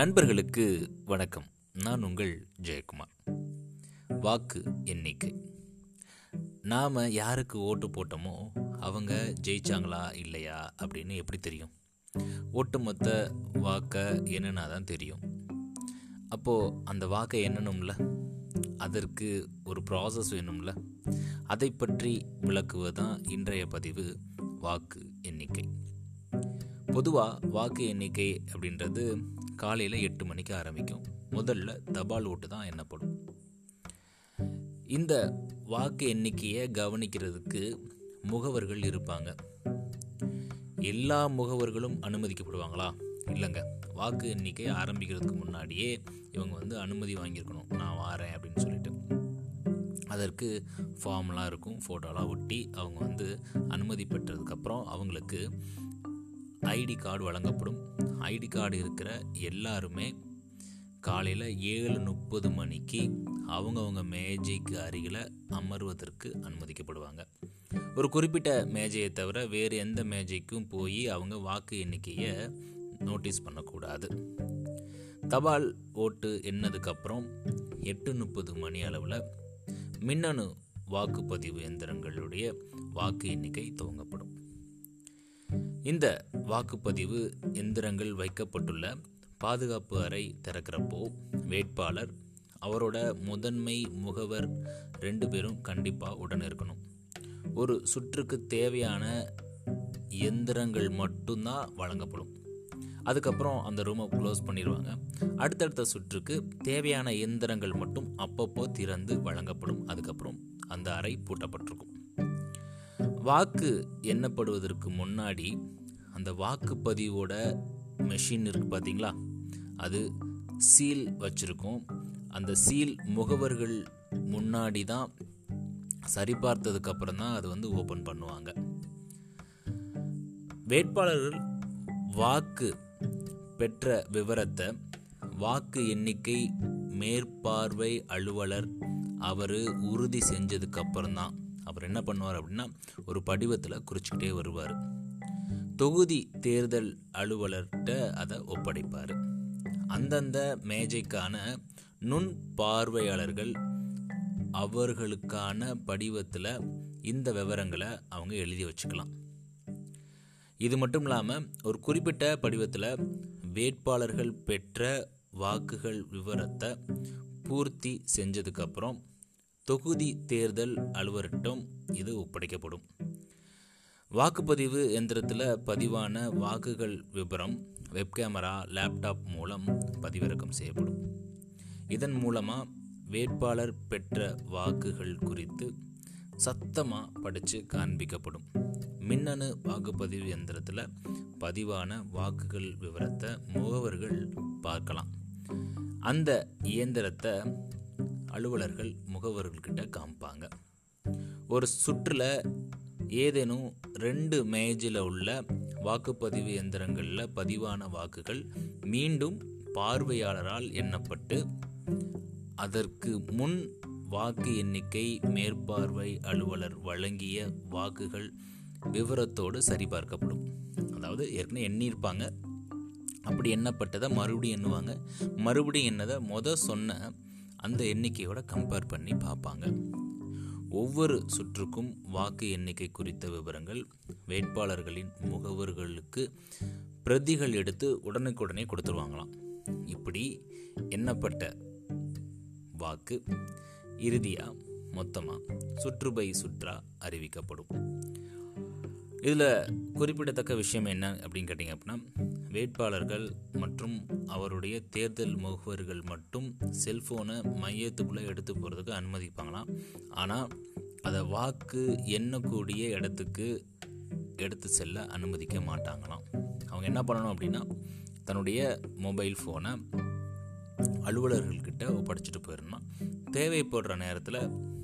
நண்பர்களுக்கு வணக்கம். நான் உங்கள் ஜெயக்குமார். வாக்கு எண்ணிக்கை. நாம் யாருக்கு ஓட்டு போட்டோமோ அவங்க ஜெயிச்சாங்களா இல்லையா அப்படின்னு எப்படி தெரியும்? ஒட்டுமொத்த வாக்கை என்னன்னா தான் தெரியும். அப்போது அந்த வாக்கை என்னணும்ல அதற்கு ஒரு ப்ராசஸ் வேணும்ல? அதை பற்றி விளக்குவது தான் இன்றைய பதிவு வாக்கு எண்ணிக்கை. பொதுவாக வாக்கு எண்ணிக்கை அப்படின்றது காலையில் எட்டு மணிக்கு ஆரம்பிக்கும். முதல்ல தபால் ஓட்டு தான் எண்ணப்படும். இந்த வாக்கு எண்ணிக்கையை கவனிக்கிறதுக்கு முகவர்கள் இருப்பாங்க. எல்லா முகவர்களும் அனுமதிக்கப்படுவாங்களா? இல்லைங்க. வாக்கு எண்ணிக்கை ஆரம்பிக்கிறதுக்கு முன்னாடியே இவங்க வந்து அனுமதி வாங்கியிருக்கணும். நான் வாரேன் அப்படின்னு சொல்லிட்டு. அதற்கு ஃபார்ம்லாம் இருக்கும். ஃபோட்டோலாம் ஒட்டி அவங்க வந்து அனுமதி பெற்றதுக்கப்புறம் அவங்களுக்கு ஐடி கார்டு வழங்கப்படும். ஐடி கார்டு இருக்கிற எல்லாருமே காலையில் ஏழு முப்பது மணிக்கு அவங்கவுங்க மேஜைக்கு அருகில் அமர்வதற்கு அனுமதிக்கப்படுவாங்க. ஒரு குறிப்பிட்ட மேஜையை தவிர வேறு எந்த மேஜைக்கும் போய் அவங்க வாக்கு எண்ணிக்கையை நோட்டீஸ் பண்ணக்கூடாது. தபால் ஓட்டு எண்ணதுக்கப்புறம் எட்டு முப்பது மணி அளவில் மின்னணு வாக்குப்பதிவு எந்திரங்களுடைய வாக்கு எண்ணிக்கை துவங்கப்படும். இந்த வாக்குப்பதிவு எந்திரங்கள் வைக்கப்பட்டுள்ள பாதுகாப்பு அறை திறக்கிறப்போ வேட்பாளர் அவரோட முதன்மை முகவர் ரெண்டு பேரும் கண்டிப்பாக உடன் இருக்கணும். ஒரு சுற்றுக்கு தேவையான எந்திரங்கள் மட்டும்தான் வழங்கப்படும். அதுக்கப்புறம் அந்த ரூமை க்ளோஸ் பண்ணிடுவாங்க. அடுத்தடுத்த சுற்றுக்கு தேவையான எந்திரங்கள் மட்டும் அப்பப்போ திறந்து வழங்கப்படும். அதுக்கப்புறம் அந்த அறை பூட்டப்பட்டிருக்கும். வாக்கு எண்ணப்படுவதற்கு முன்னாடி அந்த வாக்குப்பதிவோட மெஷின் இருக்கு பார்த்தீங்களா அது சீல் வச்சுருக்கோம். அந்த சீல் முகவர்கள் முன்னாடி தான் சரிபார்த்ததுக்கப்புறம் தான் அது வந்து ஓப்பன் பண்ணுவாங்க. வேட்பாளர்கள் வாக்கு பெற்ற விவரத்தை வாக்கு எண்ணிக்கை மேற்பார்வை அலுவலர் அவர் உறுதி செஞ்சதுக்கப்புறம் தான் அவர் என்ன பண்ணுவார் அப்படின்னா ஒரு படிவத்தில் குறிச்சிக்கிட்டே வருவார். தொகுதி தேர்தல் அலுவலர்கிட்ட அதை ஒப்படைப்பார். அந்தந்த மேஜைக்கான நுண் பார்வையாளர்கள் அவர்களுக்கான படிவத்தில் இந்த விவரங்களை அவங்க எழுதி வச்சுக்கலாம். இது மட்டும் இல்லாமல் ஒரு குறிப்பிட்ட படிவத்தில் வேட்பாளர்கள் பெற்ற வாக்குகள் விவரத்தை பூர்த்தி செஞ்சதுக்கப்புறம் தொகுதி தேர்தல் அலுவலர்கிட்டம் இது ஒப்படைக்கப்படும். வாக்குப்பதிவு எந்திரத்தில் பதிவான வாக்குகள் விவரம் வெப் கேமரா லேப்டாப் மூலம் பதிவிறக்கம் செய்யப்படும். இதன் மூலமாக வேட்பாளர் பெற்ற வாக்குகள் குறித்து சத்தமாக படித்து காண்பிக்கப்படும். மின்னணு வாக்குப்பதிவு எந்திரத்தில் பதிவான வாக்குகள் விவரத்தை முகவர்கள் பார்க்கலாம். அந்த இயந்திரத்தை அலுவலர்கள் முகவர்கள்கிட்ட காமிப்பாங்க. ஒரு சுற்றில் ஏதேனும் ரெண்டு மேஜில் உள்ள வாக்குப்பதிவு எந்திரங்களில் பதிவான வாக்குகள் மீண்டும் பார்வையாளரால் எண்ணப்பட்டு அதற்கு முன் வாக்கு எண்ணிக்கை மேற்பார்வை அலுவலர் வழங்கிய வாக்குகள் விவரத்தோடு சரிபார்க்கப்படும். அதாவது ஏற்கனவே எண்ணியிருப்பாங்க. அப்படி எண்ணப்பட்டதை மறுபடியும் எண்ணுவாங்க. மறுபடியும் என்னதை மொத சொன்ன அந்த எண்ணிக்கையோட கம்பேர் பண்ணி பார்ப்பாங்க. ஒவ்வொரு சுற்றுக்கும் வாக்கு எண்ணிக்கை குறித்த விவரங்கள் வேட்பாளர்களின் முகவர்களுக்கு பிரதிகள் எடுத்து உடனுக்குடனே கொடுத்துருவாங்களாம். இப்படி எண்ணப்பட்ட வாக்கு இறுதியாக மொத்தமாக சுற்றுபை சுற்றா அறிவிக்கப்படும். இதில் குறிப்பிடத்தக்க விஷயம் என்ன அப்படின்னு கேட்டிங்க அப்படின்னா வேட்பாளர்கள் மற்றும் அவருடைய தேர்தல் முகவர்கள் மட்டும் செல்ஃபோனை மையத்துக்குள்ளே எடுத்து போகிறதுக்கு அனுமதிப்பாங்களாம். ஆனால் அதை வாக்கு எண்ணக்கூடிய இடத்துக்கு எடுத்து செல்ல அனுமதிக்க மாட்டாங்களாம். அவங்க என்ன பண்ணணும் அப்படின்னா தன்னுடைய மொபைல் ஃபோனை அலுவலர்கள்கிட்ட ஒப்படைச்சிட்டு போயிடணும். தேவைப்படுற நேரத்தில்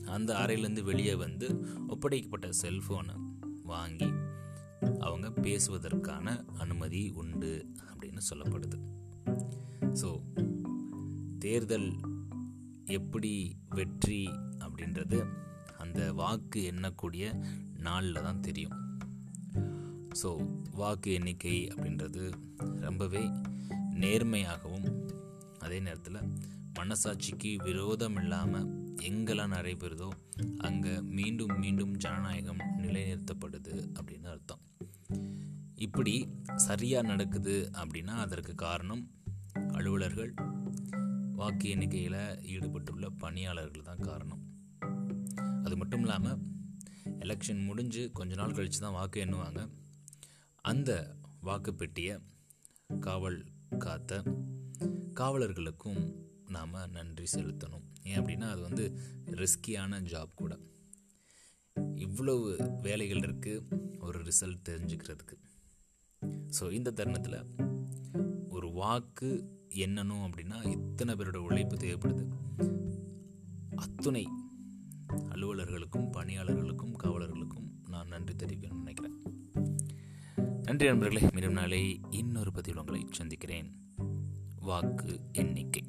அந்த அறையிலேருந்து வெளியே வந்து ஒப்படைக்கப்பட்ட செல்ஃபோனை வாங்கி அவங்க பேசுவதற்கான அனுமதி உண்டு அப்படின்னு சொல்லப்படுது. ஸோ தேர்தல் எப்படி வெற்றி அப்படின்றது அந்த வாக்கு எண்ணக்கூடிய நாளில் தான் தெரியும். ஸோ வாக்கு எண்ணிக்கை அப்படின்றது ரொம்பவே நேர்மையாகவும் அதே நேரத்தில் மனசாட்சிக்கு விரோதம் இல்லாமல் எங்கெல்லாம் நடைபெறுதோ அங்கே மீண்டும் மீண்டும் ஜனநாயகம் நிலைநிறுத்தப்படுது அப்படின்னு அர்த்தம். இப்படி சரியாக நடக்குது அப்படின்னா அதற்கு காரணம் அலுவலர்கள். வாக்கு எண்ணிக்கையில் ஈடுபட்டுள்ள பணியாளர்கள் தான் காரணம். அது மட்டும் இல்லாமல் எலெக்ஷன் முடிஞ்சு கொஞ்ச நாள் கழித்து தான் வாக்கு எண்ணுவாங்க. அந்த வாக்குப்பெட்டியை காவல் காத்த காவலர்களுக்கும் நாம் நன்றி செலுத்தணும். ஏன் அப்படின்னா அது வந்து ரிஸ்கியான ஜாப் கூட. இவ்வளவு வேலைகள் இருக்குது ஒரு ரிசல்ட் தெரிஞ்சுக்கிறதுக்கு. ஸோ இந்த தருணத்தில் ஒரு வாக்கு என்னணும் அப்படின்னா இத்தனை பேரோட உழைப்பு தேவைப்படுது. அத்துணை அலுவலர்களுக்கும் பணியாளர்களுக்கும் காவலர்களுக்கும் நான் நன்றி தெரிவிக்கணும்னு நினைக்கிறேன். நன்றி நண்பர்களே மீண்டும் நாளை இன்னொரு பதிவில் உங்களை சந்திக்கிறேன். வாக்கு எண்ணிக்கை.